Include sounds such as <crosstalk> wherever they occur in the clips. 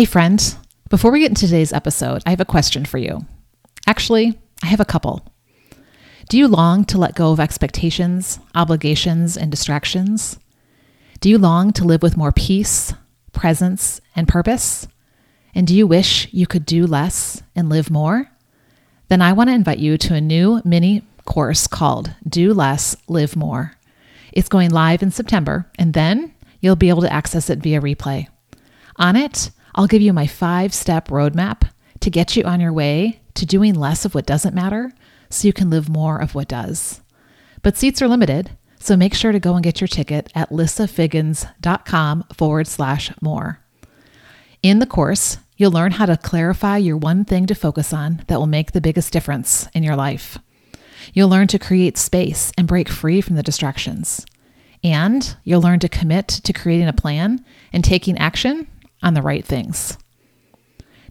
Hey, friend, before we get into today's episode, I have a question for you. Actually, I have a couple. Do you long to let go of expectations, obligations, and distractions? Do you long to live with more peace, presence, and purpose? And do you wish you could do less and live more? Then I want to invite you to a new mini course called Do Less, Live More. It's going live in September, and then you'll be able to access it via replay. On it, I'll give you my five step roadmap to get you on your way to doing less of what doesn't matter so you can live more of what does. But seats are limited, so make sure to go and get your ticket at lissafiggins.com forward slash more. In the course, you'll learn how to clarify your one thing to focus on that will make the biggest difference in your life. You'll learn to create space and break free from the distractions. And you'll learn to commit to creating a plan and taking action on the right things.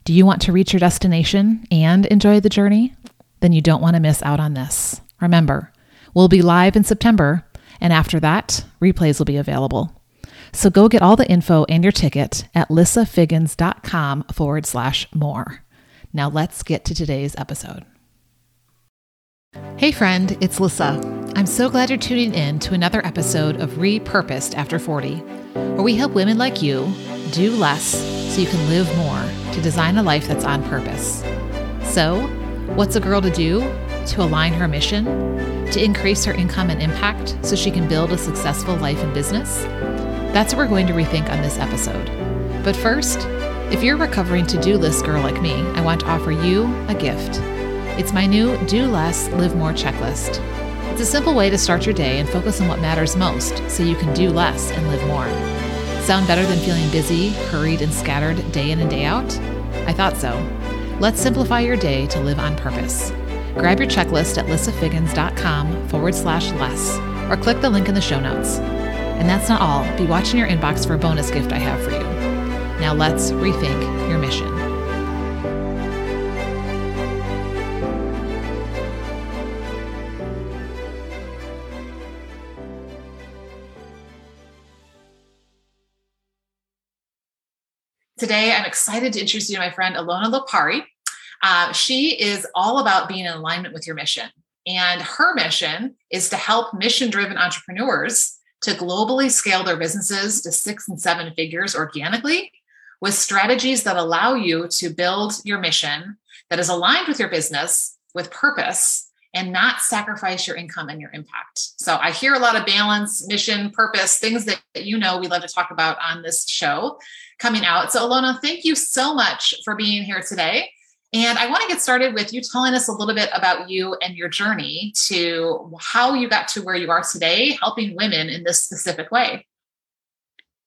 Do you want to reach your destination and enjoy the journey? Then you don't want to miss out on this. Remember, we'll be live in September, and after that, replays will be available. So go get all the info and your ticket at lissafiggins.com forward slash more. Now let's get to today's episode. Hey, friend, it's Lissa. I'm so glad you're tuning in to another episode of Repurposed After 40, where we help women like you do less so you can live more to design a life that's on purpose. So, what's a girl to do to align her mission, to increase her income and impact so she can build a successful life and business? That's what we're going to rethink on this episode. But first, if you're a recovering to do list girl like me, I want to offer you a gift. It's my new Do Less, Live More checklist. It's a simple way to start your day and focus on what matters most so you can do less and live more. Sound better than feeling busy, hurried, and scattered day in and day out? I thought so. Let's simplify your day to live on purpose. Grab your checklist at lissafiggins.com forward slash less or click the link in the show notes. And that's not all. Be watching your inbox for a bonus gift I have for you. Now let's rethink your mission. Today, I'm excited to introduce you to my friend Ilona Lopari. Uh, she is all about being in alignment with your mission. And her mission is to help mission driven entrepreneurs to globally scale their businesses to six and seven figures organically with strategies that allow you to build your mission that is aligned with your business with purpose and not sacrifice your income and your impact. So I hear a lot of balance, mission, purpose, things that, that you know we love to talk about on this show coming out. So, Ilona, thank you so much for being here today. And I want to get started with you telling us a little bit about you and your journey to how you got to where you are today, helping women in this specific way.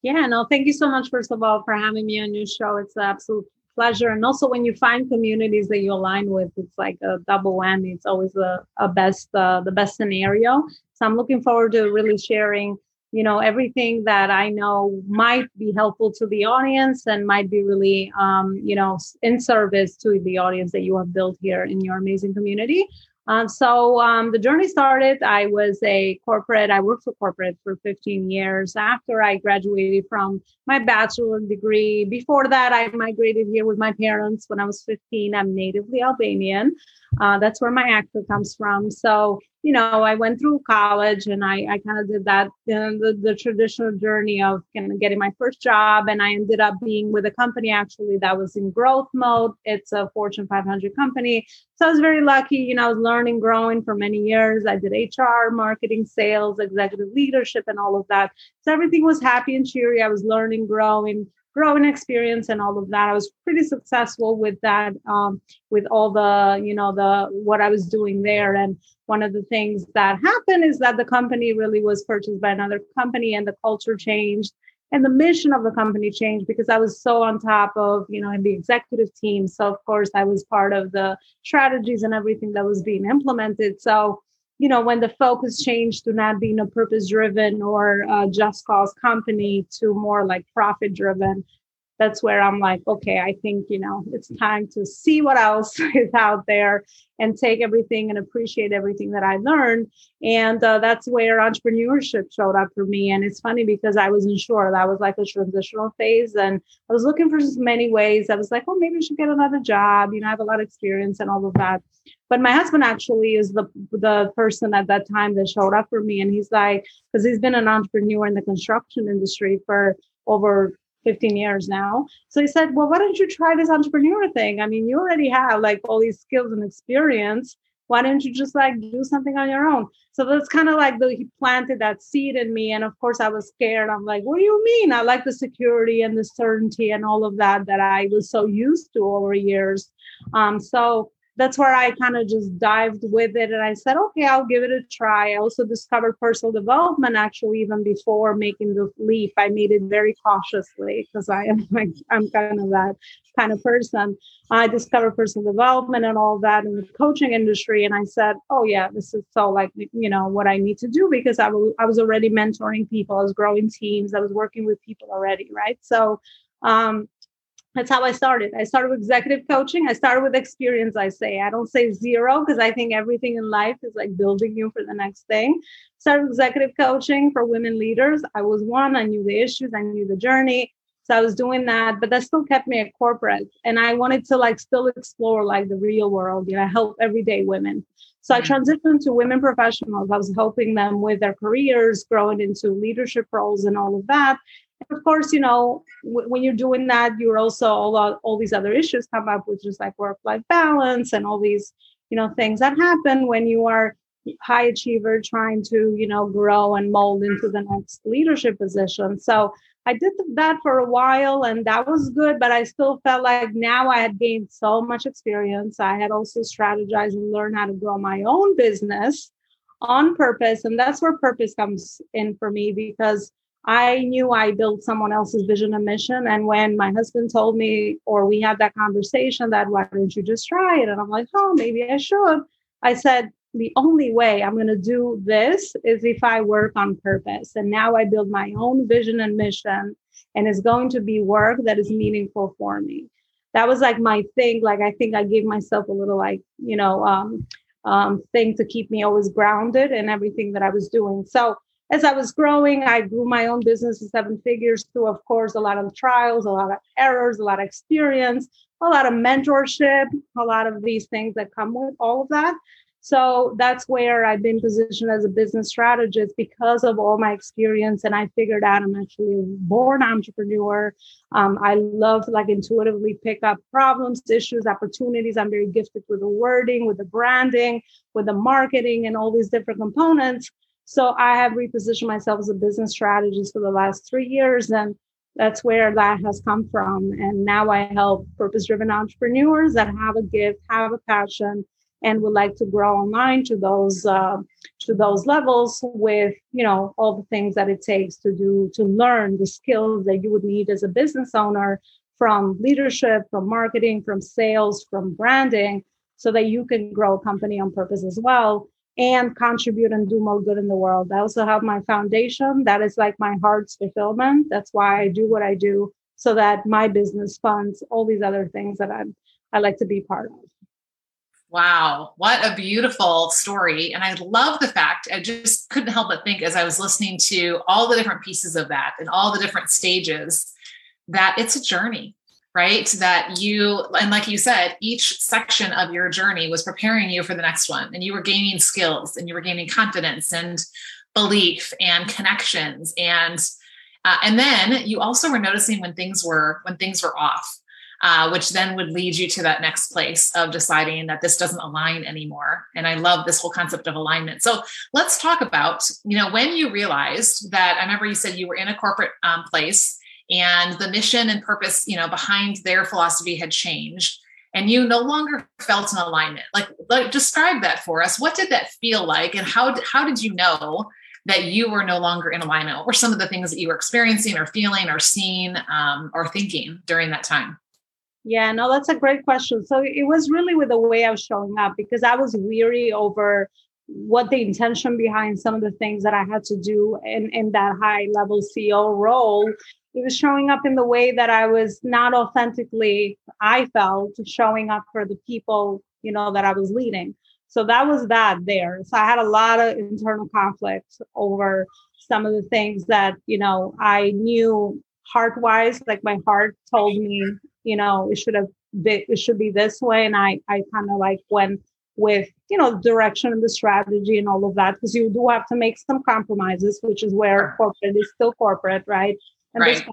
Yeah, no, thank you so much, first of all, for having me on your show. It's an absolute pleasure. And also, when you find communities that you align with, it's like a double whammy. It's always a, a best, uh, the best scenario. So I'm looking forward to really sharing you know everything that i know might be helpful to the audience and might be really um, you know in service to the audience that you have built here in your amazing community. Um, so um, the journey started. I was a corporate i worked for corporate for 15 years after i graduated from my bachelor degree. Before that i migrated here with my parents when i was 15 i'm natively albanian. Uh, that's where my accent comes from. So you know, I went through college and I, I kind of did that, you know, the, the traditional journey of kind of getting my first job. And I ended up being with a company actually that was in growth mode. It's a Fortune 500 company. So I was very lucky, you know, I was learning, growing for many years. I did HR, marketing, sales, executive leadership, and all of that. So everything was happy and cheery. I was learning, growing, growing experience and all of that. I was pretty successful with that, um, with all the, you know, the what I was doing there. And one of the things that happened is that the company really was purchased by another company and the culture changed and the mission of the company changed because I was so on top of, you know, in the executive team. So of course I was part of the strategies and everything that was being implemented. So you know, when the focus changed to not being a purpose driven or just cause company to more like profit driven, that's where I'm like, okay, I think, you know, it's time to see what else <laughs> is out there and take everything and appreciate everything that I learned. And uh, that's where entrepreneurship showed up for me. And it's funny because I wasn't sure that was like a transitional phase. And I was looking for many ways. I was like, oh, maybe I should get another job. You know, I have a lot of experience and all of that. But my husband actually is the the person at that time that showed up for me. And he's like, because he's been an entrepreneur in the construction industry for over 15 years now. So he said, Well, why don't you try this entrepreneur thing? I mean, you already have like all these skills and experience. Why don't you just like do something on your own? So that's kind of like the, he planted that seed in me. And of course, I was scared. I'm like, What do you mean? I like the security and the certainty and all of that that I was so used to over years. Um, so that's where I kind of just dived with it and I said, okay, I'll give it a try. I also discovered personal development actually even before making the leap. I made it very cautiously because I am <laughs> like I'm kind of that kind of person. I discovered personal development and all that in the coaching industry. And I said, oh yeah, this is so like you know what I need to do because I, w- I was already mentoring people, I was growing teams, I was working with people already, right? So um, that's how I started. I started with executive coaching. I started with experience, I say. I don't say zero because I think everything in life is like building you for the next thing. Started executive coaching for women leaders. I was one, I knew the issues, I knew the journey. So I was doing that, but that still kept me at corporate. And I wanted to like still explore like the real world, you know, help everyday women. So I mm-hmm. transitioned to women professionals. I was helping them with their careers, growing into leadership roles and all of that of course, you know, w- when you're doing that, you're also all, all these other issues come up with just like work life balance and all these, you know, things that happen when you are high achiever trying to, you know, grow and mold into the next leadership position. So I did that for a while and that was good, but I still felt like now I had gained so much experience. I had also strategized and learned how to grow my own business on purpose. And that's where purpose comes in for me because I knew I built someone else's vision and mission. And when my husband told me, or we had that conversation that why don't you just try it? And I'm like, oh, maybe I should. I said, the only way I'm going to do this is if I work on purpose. And now I build my own vision and mission, and it's going to be work that is meaningful for me. That was like my thing. Like, I think I gave myself a little, like, you know, um, um, thing to keep me always grounded in everything that I was doing. So, as I was growing, I grew my own business to seven figures through, of course, a lot of trials, a lot of errors, a lot of experience, a lot of mentorship, a lot of these things that come with all of that. So that's where I've been positioned as a business strategist because of all my experience. And I figured out I'm actually a born entrepreneur. Um, I love like intuitively pick up problems, issues, opportunities. I'm very gifted with the wording, with the branding, with the marketing, and all these different components. So I have repositioned myself as a business strategist for the last three years. And that's where that has come from. And now I help purpose driven entrepreneurs that have a gift, have a passion, and would like to grow online to those uh, to those levels with you know all the things that it takes to do to learn the skills that you would need as a business owner from leadership from marketing from sales from branding so that you can grow a company on purpose as well and contribute and do more good in the world. I also have my foundation. That is like my heart's fulfillment. That's why I do what I do so that my business funds all these other things that I'm I like to be part of. Wow, what a beautiful story. And I love the fact, I just couldn't help but think as I was listening to all the different pieces of that and all the different stages that it's a journey right? That you, and like you said, each section of your journey was preparing you for the next one. And you were gaining skills and you were gaining confidence and belief and connections. And, uh, and then you also were noticing when things were, when things were off. Uh, which then would lead you to that next place of deciding that this doesn't align anymore. And I love this whole concept of alignment. So let's talk about, you know, when you realized that I remember you said you were in a corporate um, place and the mission and purpose you know behind their philosophy had changed. And you no longer felt an alignment. Like, like describe that for us. What did that feel like? And how how did you know that you were no longer in alignment? What were some of the things that you were experiencing or feeling or seeing um, or thinking during that time? Yeah no that's a great question. So it was really with the way i was showing up because i was weary over what the intention behind some of the things that I had to do in, in that high level CEO role it was showing up in the way that I was not authentically, I felt showing up for the people, you know, that I was leading. So that was that there. So I had a lot of internal conflict over some of the things that, you know, I knew heart wise, like my heart told me, you know, it should have been, it should be this way. And I, I kind of like went with, you know, the direction and the strategy and all of that, because you do have to make some compromises, which is where corporate is still corporate, right? And right.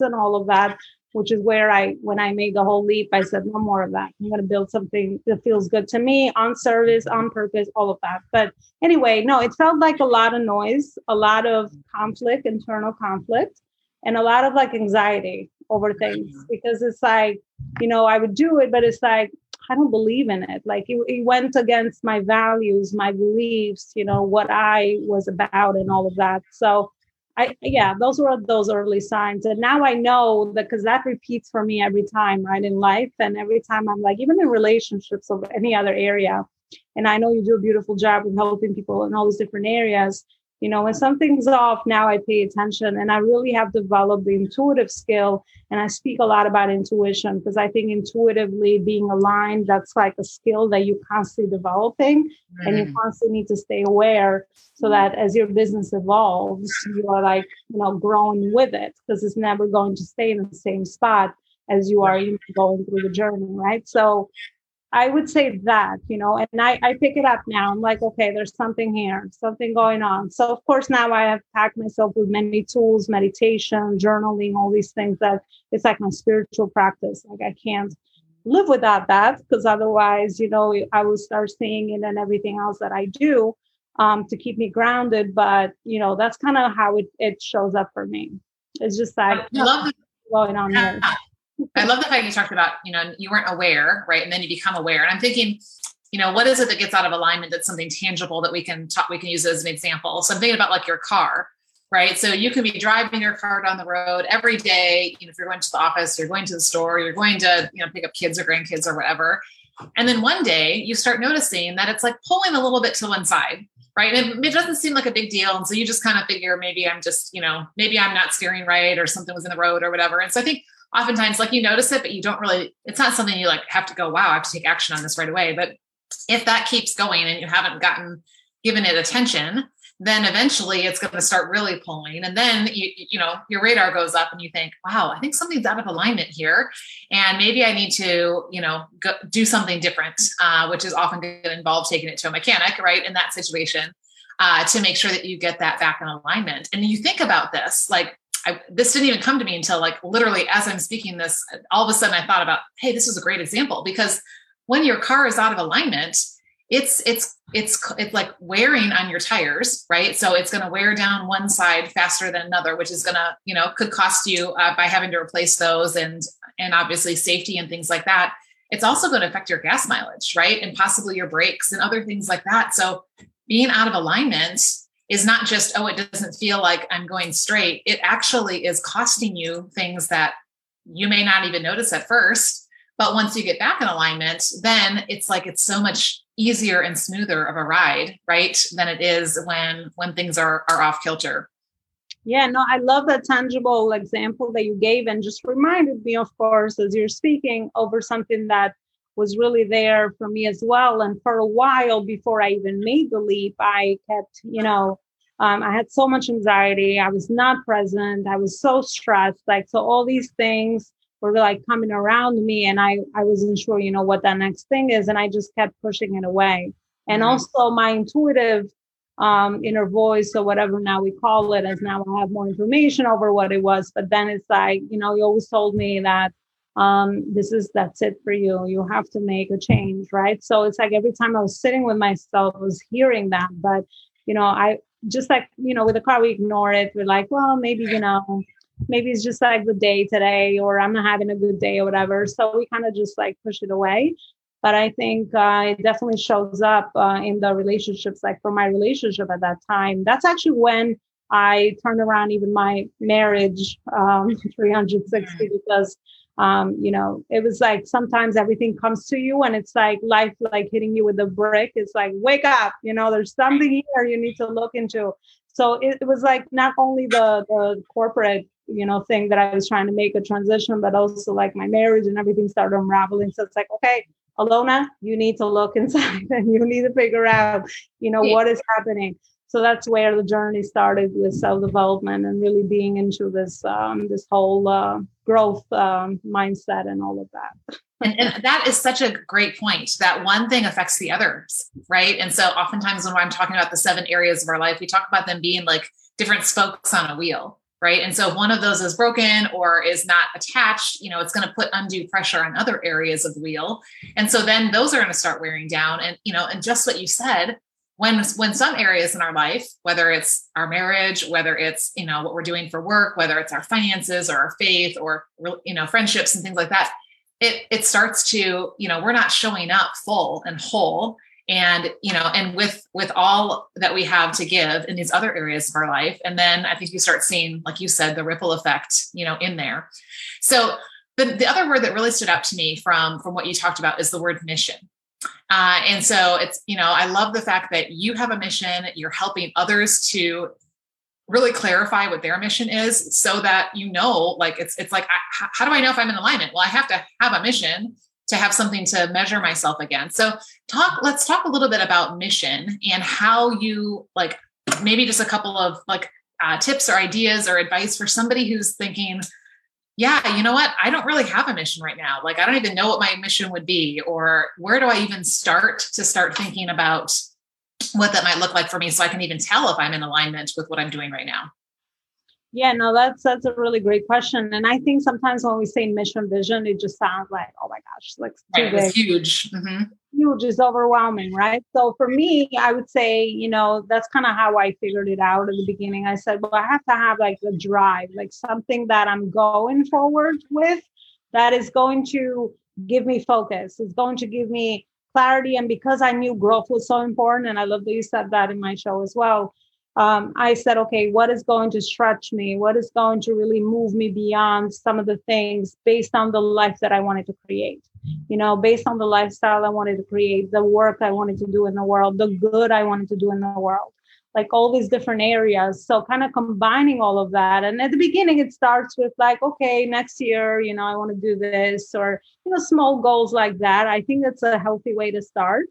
and all of that which is where I, when I made the whole leap, I said, no more of that. I'm going to build something that feels good to me on service, on purpose, all of that. But anyway, no, it felt like a lot of noise, a lot of conflict, internal conflict, and a lot of like anxiety over things because it's like, you know, I would do it, but it's like, I don't believe in it. Like it, it went against my values, my beliefs, you know, what I was about and all of that. So I yeah, those were those early signs. And now I know that because that repeats for me every time, right, in life. And every time I'm like, even in relationships or any other area. And I know you do a beautiful job of helping people in all these different areas you know when something's off now i pay attention and i really have developed the intuitive skill and i speak a lot about intuition because i think intuitively being aligned that's like a skill that you constantly developing mm. and you mm. constantly need to stay aware so that as your business evolves you are like you know growing with it because it's never going to stay in the same spot as you are going through the journey right so I would say that, you know, and I, I pick it up now. I'm like, okay, there's something here, something going on. So, of course, now I have packed myself with many tools, meditation, journaling, all these things that it's like my spiritual practice. Like, I can't live without that because otherwise, you know, I will start seeing it and everything else that I do um, to keep me grounded. But, you know, that's kind of how it, it shows up for me. It's just like, I love going on here. I love the fact you talked about, you know, you weren't aware, right? And then you become aware. And I'm thinking, you know, what is it that gets out of alignment that's something tangible that we can talk, we can use as an example. So I'm thinking about like your car, right? So you can be driving your car down the road every day. You know, if you're going to the office, you're going to the store, you're going to, you know, pick up kids or grandkids or whatever. And then one day you start noticing that it's like pulling a little bit to one side, right? And it, it, doesn't seem like a big deal. And so you just kind of figure maybe I'm just, you know, maybe I'm not steering right or something was in the road or whatever. And so I think oftentimes like you notice it, but you don't really, it's not something you like have to go, wow, I have to take action on this right away. But if that keeps going and you haven't gotten given it attention, then eventually it's going to start really pulling. And then you, you know your radar goes up and you think wow i think something's out of alignment here. And maybe i need to you know go, do something different uh, which is often going to involve taking it to a mechanic right in that situation uh, to make sure that you get that back in alignment. And you think about this like I, this didn't even come to me until like literally as I'm speaking this, all of a sudden I thought about, hey, this is a great example because when your car is out of alignment, it's it's it's it's like wearing on your tires, right? So it's going to wear down one side faster than another, which is going to you know could cost you uh, by having to replace those and and obviously safety and things like that. It's also going to affect your gas mileage, right? And possibly your brakes and other things like that. So being out of alignment is not just, oh, it doesn't feel like I'm going straight. It actually is costing you things that you may not even notice at first. But once you get back in alignment, then it's like it's so much easier and smoother of a ride, right? Than it is when when things are are off kilter. Yeah, no, I love that tangible example that you gave and just reminded me, of course, as you're speaking over something that was really there for me as well. And for a while before I even made the leap, I kept, you know, um, I had so much anxiety. I was not present. I was so stressed. Like, so all these things were like coming around me and I, I wasn't sure, you know, what that next thing is. And I just kept pushing it away. And mm-hmm. also my intuitive um, inner voice or whatever now we call it, as now I have more information over what it was. But then it's like, you know, you always told me that um, this is that's it for you. You have to make a change, right? So it's like every time I was sitting with myself, I was hearing that. But you know, I just like you know, with the car, we ignore it. We're like, well, maybe you know, maybe it's just like the day today, or I'm not having a good day, or whatever. So we kind of just like push it away. But I think uh, it definitely shows up uh, in the relationships. Like for my relationship at that time, that's actually when I turned around even my marriage um, <laughs> 360 because um, you know, it was like sometimes everything comes to you and it's like life like hitting you with a brick. It's like, wake up, you know, there's something here you need to look into. So it, it was like not only the the corporate you know thing that I was trying to make a transition, but also like my marriage and everything started unraveling. So it's like, okay, Alona, you need to look <laughs> inside and you need to figure out, you know, what is happening. So that's where the journey started with self development and really being into this um, this whole uh, growth um, mindset and all of that. and, and, that is such a great point that one thing affects the others, right? And so oftentimes when I'm talking about the seven areas of our life, we talk about them being like different spokes on a wheel right and so if one of those is broken or is not attached you know it's going to put undue pressure on other areas of the wheel and so then those are going to start wearing down and you know and just what you said when when some areas in our life whether it's our marriage whether it's you know what we're doing for work whether it's our finances or our faith or you know friendships and things like that it it starts to you know we're not showing up full and whole. And you know and with with all that we have to give in these other areas of our life and then i think you start seeing like you said the ripple effect you know in there. So the, the other word that really stood out to me from from what you talked about is the word mission uh, and so it's you know i love the fact that you have a mission you're helping others to really clarify what their mission is so that you know like it's it's like I, how do i know if i'm in alignment well i have to have a mission to have something to measure myself against. So talk let's talk a little bit about mission and how you like maybe just a couple of like uh, tips or ideas or advice for somebody who's thinking yeah, you know what? I don't really have a mission right now. Like, I don't even know what my mission would be, or where do I even start to start thinking about what that might look like for me so I can even tell if I'm in alignment with what I'm doing right now. Yeah, no, that's that's a really great question. And I think sometimes when we say mission vision, it just sounds like, oh my gosh, like right, it's huge. Mm-hmm. Huge is overwhelming, right? So for me, I would say, you know, that's kind of how I figured it out at the beginning. I said, well, I have to have like a drive, like something that I'm going forward with that is going to give me focus. It's going to give me clarity. And because I knew growth was so important, and I love that you said that in my show as well um, I said, okay, what is going to stretch me? What is going to really move me beyond some of the things based on the life that I wanted to create? You know, based on the lifestyle I wanted to create, the work I wanted to do in the world, the good I wanted to do in the world like all these different areas. So kind of combining all of that. And at the beginning, it starts with like, okay, next year, you know, I want to do this or, you know, small goals like that. I think that's a healthy way to start.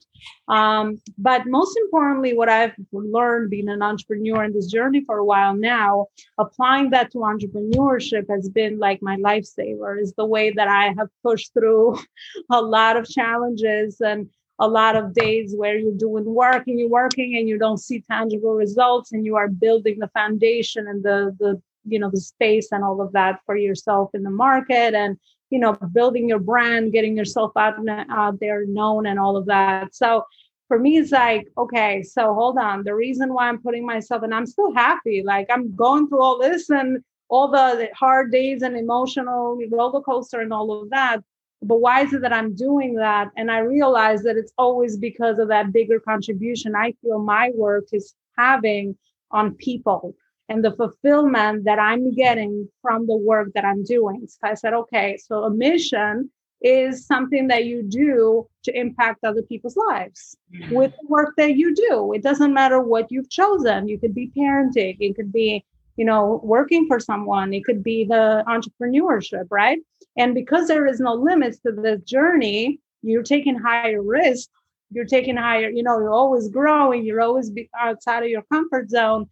Um, but most importantly, what I've learned being an entrepreneur in this journey for a while now, applying that to entrepreneurship has been like my lifesaver, is the way that I have pushed through <laughs> a lot of challenges and a lot of days where you're doing work and you're working and you don't see tangible results and you are building the foundation and the the you know the space and all of that for yourself in the market and you know building your brand getting yourself out, out there known and all of that. So for me it's like okay so hold on. The reason why i'm putting myself and i'm still happy like i'm going through all this and all the hard days and emotional roller coaster and all of that but why is it that I'm doing that? And I realize that it's always because of that bigger contribution I feel my work is having on people and the fulfillment that I'm getting from the work that I'm doing. So I said, okay, so a mission is something that you do to impact other people's lives mm-hmm. with the work that you do. It doesn't matter what you've chosen. You could be parenting, it could be you know, working for someone. It could be the entrepreneurship, right? And because there is no limits to this journey, you're taking higher risk. You're taking higher, you know, you're always growing. You're always outside of your comfort zone.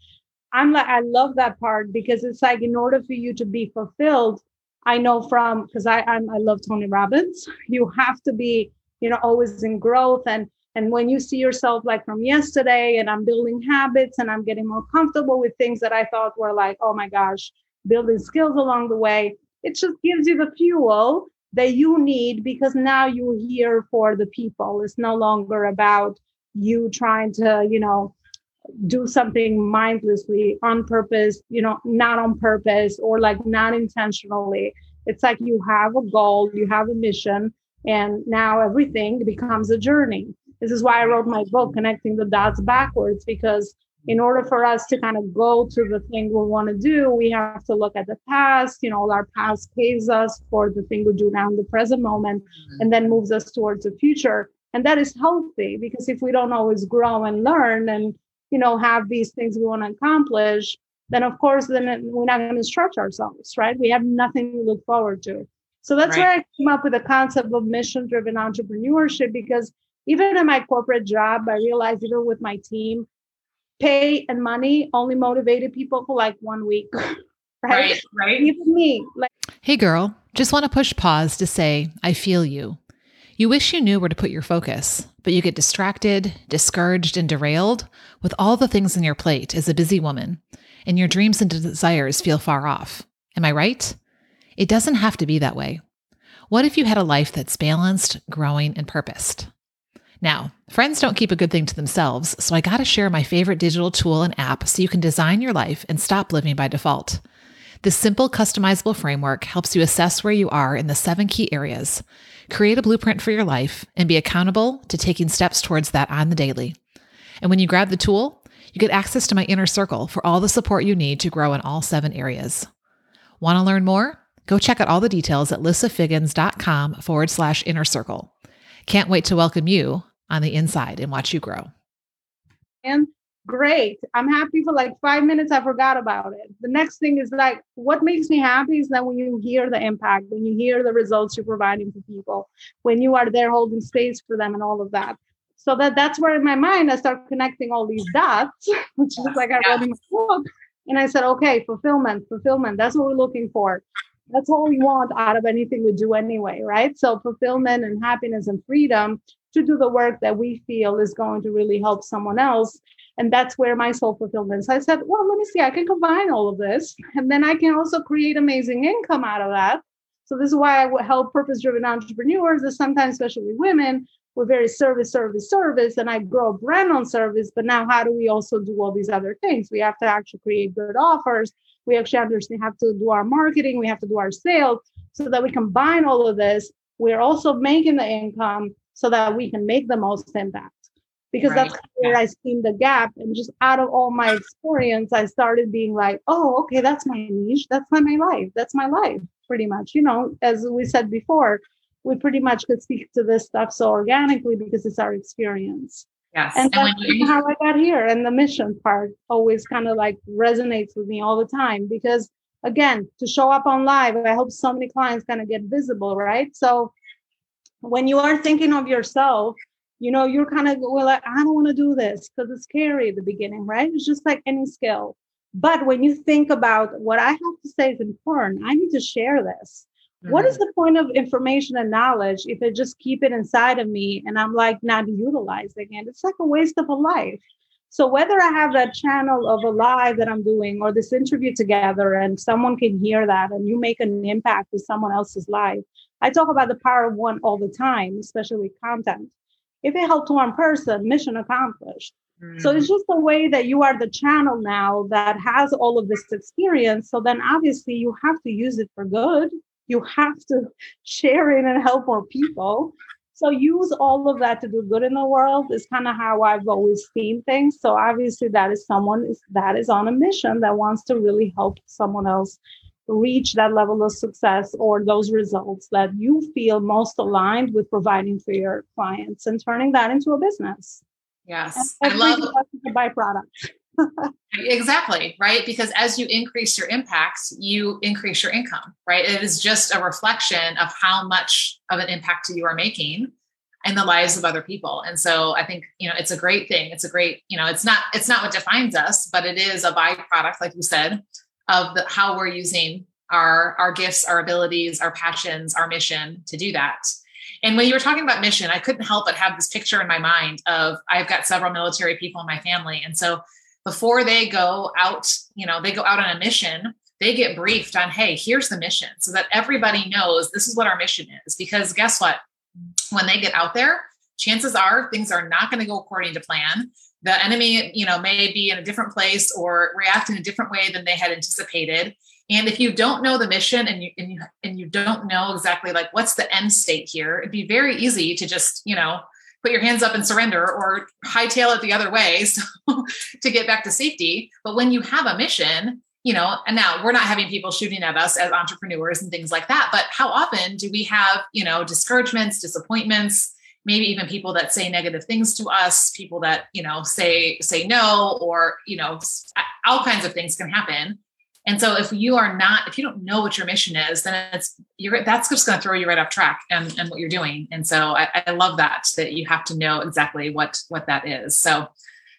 I'm like, I love that part because it's like in order for you to be fulfilled, I know from because I I'm, I love Tony Robbins. <laughs> You have to be, you know, always in growth and and when you see yourself like from yesterday, and I'm building habits and I'm getting more comfortable with things that I thought were like, oh my gosh, building skills along the way, it just gives you the fuel that you need because now you're here for the people. It's no longer about you trying to, you know, do something mindlessly on purpose, you know, not on purpose or like not intentionally. It's like you have a goal, you have a mission, and now everything becomes a journey. This is why I wrote my book, Connecting the Dots Backwards, because in order for us to kind of go to the thing we want to do, we have to look at the past. You know, our past pays us for the thing we do now in the present moment mm-hmm. and then moves us towards the future. And that is healthy because if we don't always grow and learn and, you know, have these things we want to accomplish, then of course then we're not going to stretch ourselves, right? We have nothing to look forward to. So that's right. where I came up with the concept of mission driven entrepreneurship because even in my corporate job, I realized even with my team, pay and money only motivated people for like one week. <laughs> Right. Right. right. Even me. Like Hey girl, just want to push pause to say I feel you. You wish you knew where to put your focus, but you get distracted, discouraged, and derailed with all the things on your plate as a busy woman, and your dreams and desires feel far off. Am I right? It doesn't have to be that way. What if you had a life that's balanced, growing, and purposed? Now, friends don't keep a good thing to themselves, so I gotta share my favorite digital tool and app so you can design your life and stop living by default. This simple, customizable framework helps you assess where you are in the seven key areas, create a blueprint for your life, and be accountable to taking steps towards that on the daily. And when you grab the tool, you get access to my inner circle for all the support you need to grow in all seven areas. Want to learn more? Go check out all the details at lissafiggins.com forward slash inner circle. Can't wait to welcome you on the inside and watch you grow. And great. I'm happy for like five minutes. I forgot about it. The next thing is like, what makes me happy is that when you hear the impact, when you hear the results you're providing to people, when you are there holding space for them and all of that. So that that's where in my mind I start connecting all these dots, <laughs> which is like I wrote in my book. And I said, okay, fulfillment, fulfillment. That's what we're looking for. That's what we want out of anything we do anyway, right? So fulfillment and happiness and freedom to do the work that we feel is going to really help someone else. And that's where my soul fulfillment. So I said, well, let me see, I can combine all of this. And then I can also create amazing income out of that. So this is why I help purpose-driven entrepreneurs, is sometimes especially women, we're very service, service, service, and I grow a brand on service. But now, how do we also do all these other things? We have to actually create good offers. We actually understand have to do our marketing. We have to do our sales so that we combine all of this. We're also making the income so that we can make the most impact. Because right. that's where I seen the gap. And just out of all my experience, I started being like, oh, okay, that's my niche. That's my, life. That's my life, pretty much. You know, as we said before, we pretty much could speak to this stuff so organically because it's our experience. Yes. And, and that's how I got here. And the mission part always kind of like resonates with me all the time because again, to show up on live, I hope so many clients kind of get visible, right? So when you are thinking of yourself, you know, you're kind of well, like, I don't want to do this because it's scary at the beginning, right? It's just like any skill. But when you think about what I have to say is important, I need to share this. Mm-hmm. What is mm-hmm. the point of information and knowledge if I just keep it inside of me and I'm like not utilizing it? It's like a waste of a life. So whether I have that channel of a live that I'm doing or this interview together and someone can hear that and you make an impact with someone else's life. I talk about the power of one all the time, especially with content. If it helps one person, mission accomplished. So it's mm. just the way that you are the channel now that has all of this experience. So then obviously you have to use it for good you have to <laughs> share it and help more people. So use all of that to do good in the world is kind of how I've always seen things. So obviously that is someone that is on a mission that wants to really help someone else reach that level of success or those results that you feel most aligned with providing for your clients and turning that into a business. Yes. I love the byproduct. <laughs> Exactly right? Because as you increase your impacts, you increase your income right? It is just a reflection of how much of an impact you are making in the lives of other people. And so i think you know it's a great thing. It's a great you know it's not it's not what defines us but it is a byproduct like you said of the, how we're using our our gifts our abilities our passions our mission to do that and when you were talking about mission i couldn't help but have this picture in my mind of i've got several military people in my family and so before they go out, you know, they go out on a mission, they get briefed on, hey, here's the mission so that everybody knows this is what our mission is. Because guess what? When they get out there, chances are things are not going to go according to plan. The enemy, you know, may be in a different place or react in a different way than they had anticipated. And if you don't know the mission and you and you and you don't know exactly like what's the end state here, it'd be very easy to just, you know, put your hands up and surrender or hightail it the other way <laughs> so, to get back to safety. But when you have a mission, you know, and now we're not having people shooting at us as entrepreneurs and things like that. But how often do we have, you know, discouragements, disappointments, maybe even people that say negative things to us people that you know say say no or you know all kinds of things can happen and so if you are not if you don't know what your mission is then it's you're that's just going to throw you right off track and, and what you're doing and so I, I love that that you have to know exactly what what that is so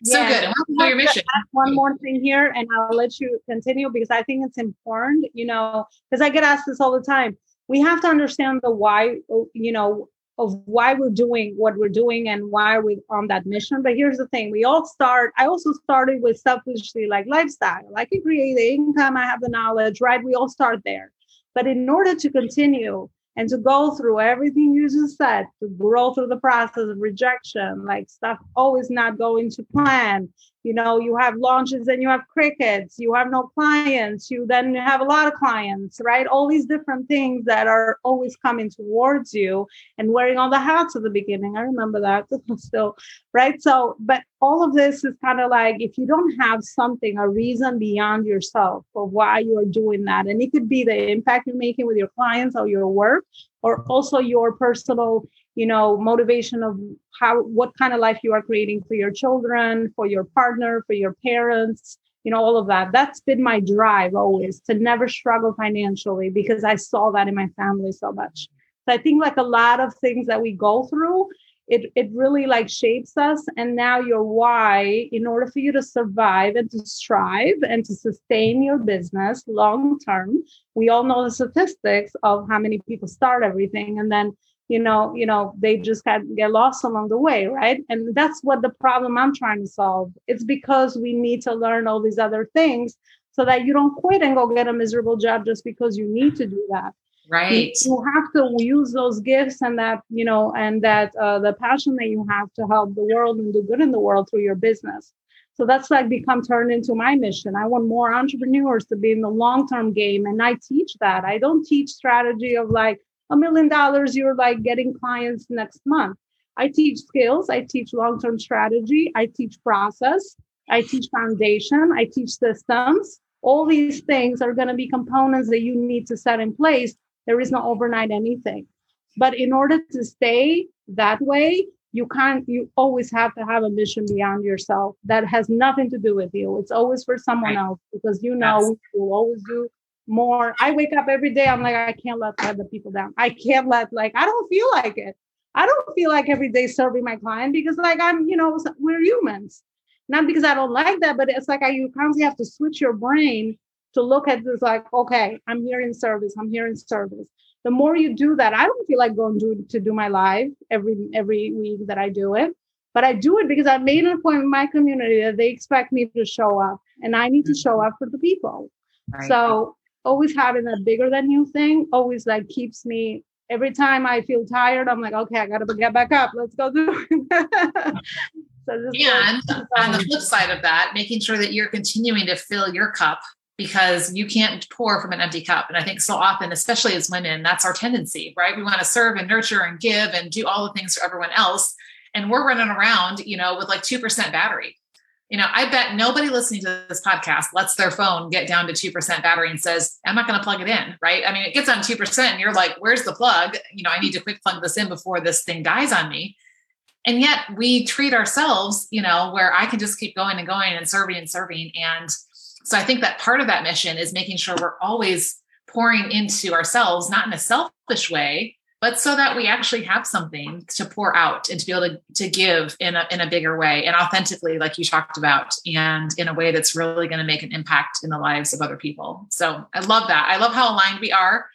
so yeah. good. And your mission? One more thing here, and I'll let you continue because I think it's important, you know, because I get asked this all the time. We have to understand the why, you know, of why we're doing what we're doing and why we're on that mission. But here's the thing we all start, I also started with selfishly like lifestyle. I can create the income, I have the knowledge, right? We all start there. But in order to continue, and to go through everything you just said to grow through the process of rejection like stuff always not going to plan you know you have launches and you have crickets you have no clients you then have a lot of clients right? All these different things that are always coming towards you and wearing all the hats at the beginning. I remember that <laughs> still right? So but all of this is kind of like if you don't have something a reason beyond yourself for why you are doing that and it could be the impact you're making with your clients or your work or also your personal you know motivation of how what kind of life you are creating for your children for your partner for your parents you know all of that. That's been my drive always to never struggle financially because i saw that in my family so much. So i think like a lot of things that we go through it, it really like shapes us. And now your why in order for you to survive and to strive and to sustain your business long term we all know the statistics of how many people start everything. And then you know you know they just had get lost along the way right? And that's what the problem i'm trying to solve. It's because we need to learn all these other things so that you don't quit and go get a miserable job just because you need to do that. Right. you have to use those gifts and that you know and that uh, the passion that you have to help the world and do good in the world through your business. So that's like become turned into my mission. I want more entrepreneurs to be in the long term game and i teach that. I don't teach strategy of like a million dollars, you're like getting clients next month. I teach skills, I teach long term strategy, I teach process, I teach foundation, I teach systems. All these things are going to be components that you need to set in place. There is no overnight anything. But in order to stay that way, you can't, you always have to have a mission beyond yourself that has nothing to do with you. It's always for someone else because you know you will always do more. I wake up every day. I'm like, I can't let other people down. I can't let like I don't feel like it. I don't feel like every day serving my client because like I'm, you know, we're humans. Not because I don't like that, but it's like I, you constantly have to switch your brain to look at this like, okay, I'm here in service. I'm here in service. The more you do that, I don't feel like going to, to do my live every every week that I do it. But I do it because I made an point in my community that they expect me to show up and I need to show mm-hmm. up for the people. Right. So always having that bigger than you thing always like keeps me every time I feel tired, I'm like, okay, I gotta get back up. Let's go do it. <laughs> so and on the flip side of that, making sure that you're continuing to fill your cup because you can't pour from an empty cup. And I think so often, especially as women, that's our tendency, right? We want to serve and nurture and give and do all the things for everyone else. And we're running around, you know, with like 2% battery you know, I bet nobody listening to this podcast lets their phone get down to 2% battery and says, I'm not going to plug it in, right? I mean, it gets on 2% and you're like, where's the plug? You know, I need to quick plug this in before this thing dies on me. And yet we treat ourselves, you know, where I can just keep going and going and serving and serving. And so I think that part of that mission is making sure we're always pouring into ourselves, not in a selfish way, but so that we actually have something to pour out and to be able to, to give in a, in a bigger way and authentically, like you talked about, and in a way that's really going to make an impact in the lives of other people. So I love that. I love how aligned we are,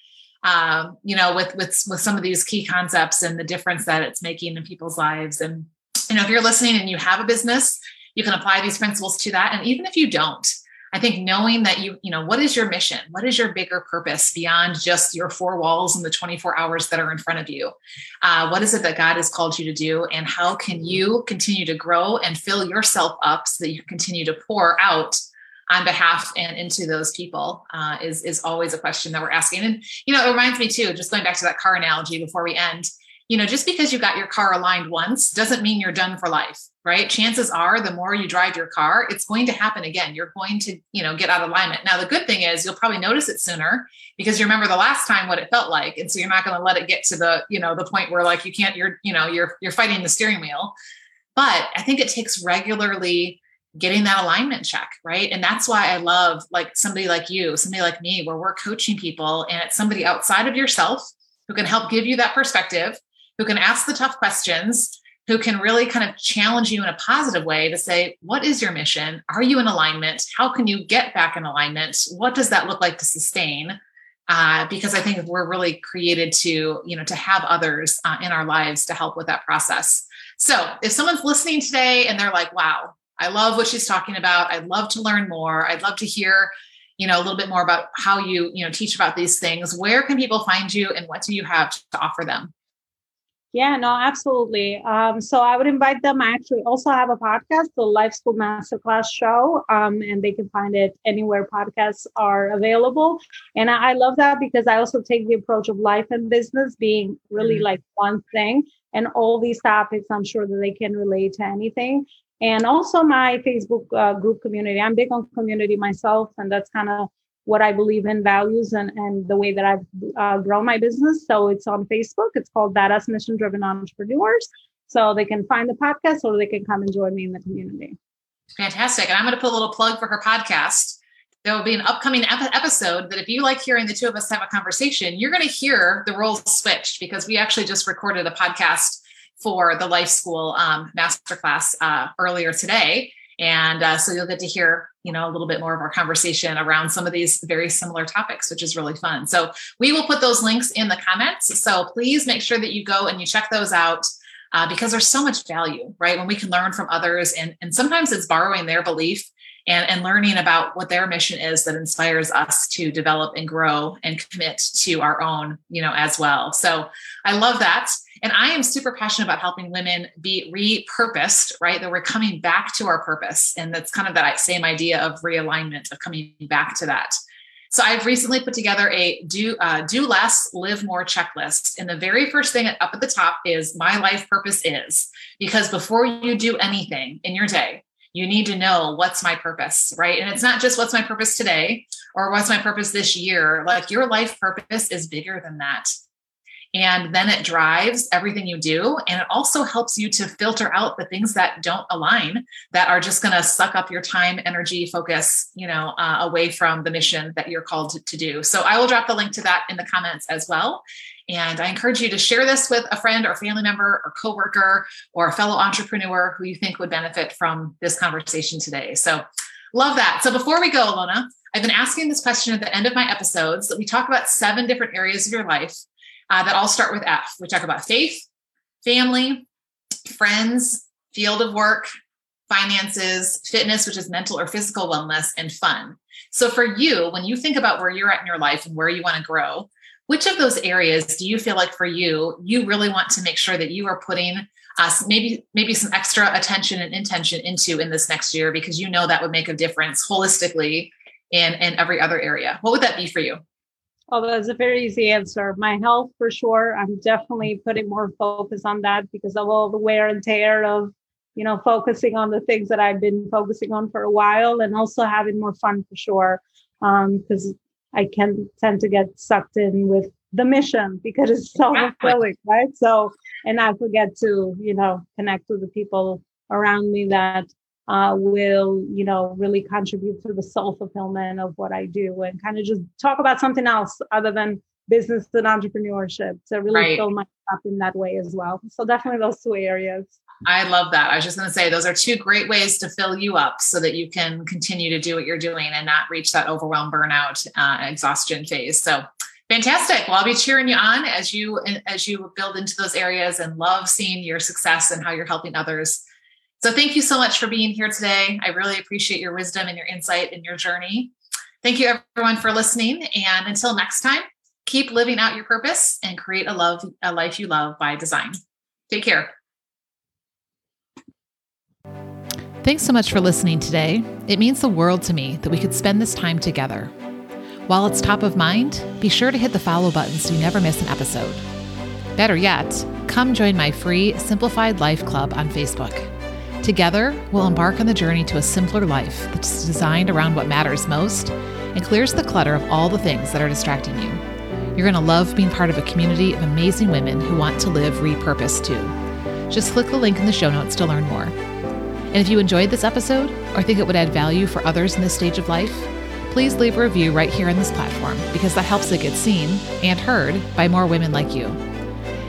um, you know, with, with, with some of these key concepts and the difference that it's making in people's lives. And, you know, if you're listening and you have a business, you can apply these principles to that. And even if you don't, I think knowing that you, you know, what is your mission? What is your bigger purpose beyond just your four walls and the 24 hours that are in front of you? Uh, what is it that God has called you to do? And how can you continue to grow and fill yourself up so that you continue to pour out on behalf and into those people uh, is, is always a question that we're asking. And, you know, it reminds me too, just going back to that car analogy before we end, you know, just because you got your car aligned once doesn't mean you're done for life, right? Chances are the more you drive your car, it's going to happen again. You're going to, you know, get out of alignment. Now, the good thing is you'll probably notice it sooner because you remember the last time what it felt like. And so you're not going to let it get to the, you know, the point where like you can't, you're, you know, you're, you're fighting the steering wheel. But I think it takes regularly getting that alignment check, right? And that's why I love like somebody like you, somebody like me, where we're coaching people and it's somebody outside of yourself who can help give you that perspective who can ask the tough questions, who can really kind of challenge you in a positive way to say, what is your mission? Are you in alignment? How can you get back in alignment? What does that look like to sustain? Uh, because I think we're really created to, you know, to have others uh, in our lives to help with that process. So if someone's listening today and they're like, wow, I love what she's talking about. I'd love to learn more. I'd love to hear, you know, a little bit more about how you, you know, teach about these things. Where can people find you and what do you have to offer them? Yeah, no, absolutely. Um, so I would invite them. I actually also have a podcast, the Life School Masterclass Show, um, and they can find it anywhere podcasts are available. And I, I, love that because I also take the approach of life and business being really mm-hmm. like one thing, and all these topics. I'm sure that they can relate to anything. And also my Facebook uh, group community. I'm big on community myself, and that's kind of what I believe in values and, and the way that I've uh, grown my business. So it's on Facebook. It's called Badass Mission Driven Entrepreneurs. So they can find the podcast or they can come and join me in the community. Fantastic. And I'm going to put a little plug for her podcast. There will be an upcoming ep- episode that if you like hearing the two of us have a conversation, you're going to hear the roles switched because we actually just recorded a podcast for the Life School um, Masterclass uh, earlier today. And uh, so you'll get to hear, you know, a little bit more of our conversation around some of these very similar topics, which is really fun. So we will put those links in the comments. So please make sure that you go and you check those out. Uh, because there's so much value, right? When we can learn from others, and, and sometimes it's borrowing their belief and, and learning about what their mission is that inspires us to develop and grow and commit to our own, you know, as well. So I love that. And I am super passionate about helping women be repurposed, right? That we're coming back to our purpose. And that's kind of that same idea of realignment, of coming back to that. So I've recently put together a do uh, do less, live more checklist, and the very first thing up at the top is my life purpose is because before you do anything in your day, you need to know what's my purpose, right? And it's not just what's my purpose today or what's my purpose this year. Like your life purpose is bigger than that. And then it drives everything you do. And it also helps you to filter out the things that don't align, that are just going to suck up your time, energy, focus, you know, uh, away from the mission that you're called to, to do. So I will drop the link to that in the comments as well. And I encourage you to share this with a friend or family member or coworker or a fellow entrepreneur who you think would benefit from this conversation today. So love that. So before we go, Alona, I've been asking this question at the end of my episodes that we talk about seven different areas of your life uh, that all start with F. We talk about faith, family, friends, field of work, finances, fitness, which is mental or physical wellness, and fun. So, for you, when you think about where you're at in your life and where you want to grow, which of those areas do you feel like for you, you really want to make sure that you are putting us uh, maybe maybe some extra attention and intention into in this next year because you know that would make a difference holistically in in every other area. What would that be for you? Oh, that's a very easy answer. My health, for sure. I'm definitely putting more focus on that because of all the wear and tear of, you know, focusing on the things that I've been focusing on for a while, and also having more fun for sure. Because um, I can tend to get sucked in with the mission because it's so fulfilling, right? So, and I forget to, you know, connect with the people around me that uh, will, you know, really contribute to the soul fulfillment of what I do and kind of just talk about something else other than business and entrepreneurship to really right. fill my cup in that way as well. So definitely those two areas. I love that. I was just going to say those are two great ways to fill you up so that you can continue to do what you're doing and not reach that overwhelm, burnout, uh, exhaustion phase. So fantastic. Well, I'll be cheering you on as you as you build into those areas and love seeing your success and how you're helping others so thank you so much for being here today. I really appreciate your wisdom and your insight and your journey. Thank you everyone for listening. And until next time, keep living out your purpose and create a love a life you love by design. Take care. Thanks so much for listening today. It means the world to me that we could spend this time together. While it's top of mind, be sure to hit the follow button so you never miss an episode. Better yet, come join my free Simplified Life Club on Facebook. Together, we'll embark on the journey to a simpler life that's designed around what matters most and clears the clutter of all the things that are distracting you. You're going to love being part of a community of amazing women who want to live repurposed too. Just click the link in the show notes to learn more. And if you enjoyed this episode or think it would add value for others in this stage of life, please leave a review right here on this platform because that helps it get seen and heard by more women like you.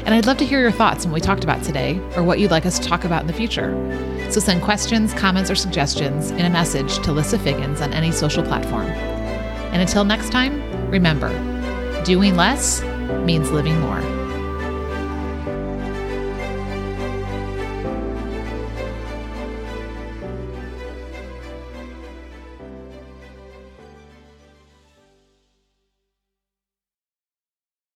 And I'd love to hear your thoughts on what we talked about today or what you'd like us to talk about in the future. So send questions, comments, or suggestions in a message to Lissa Figgins on any social platform. And until next time, remember, doing less means living more.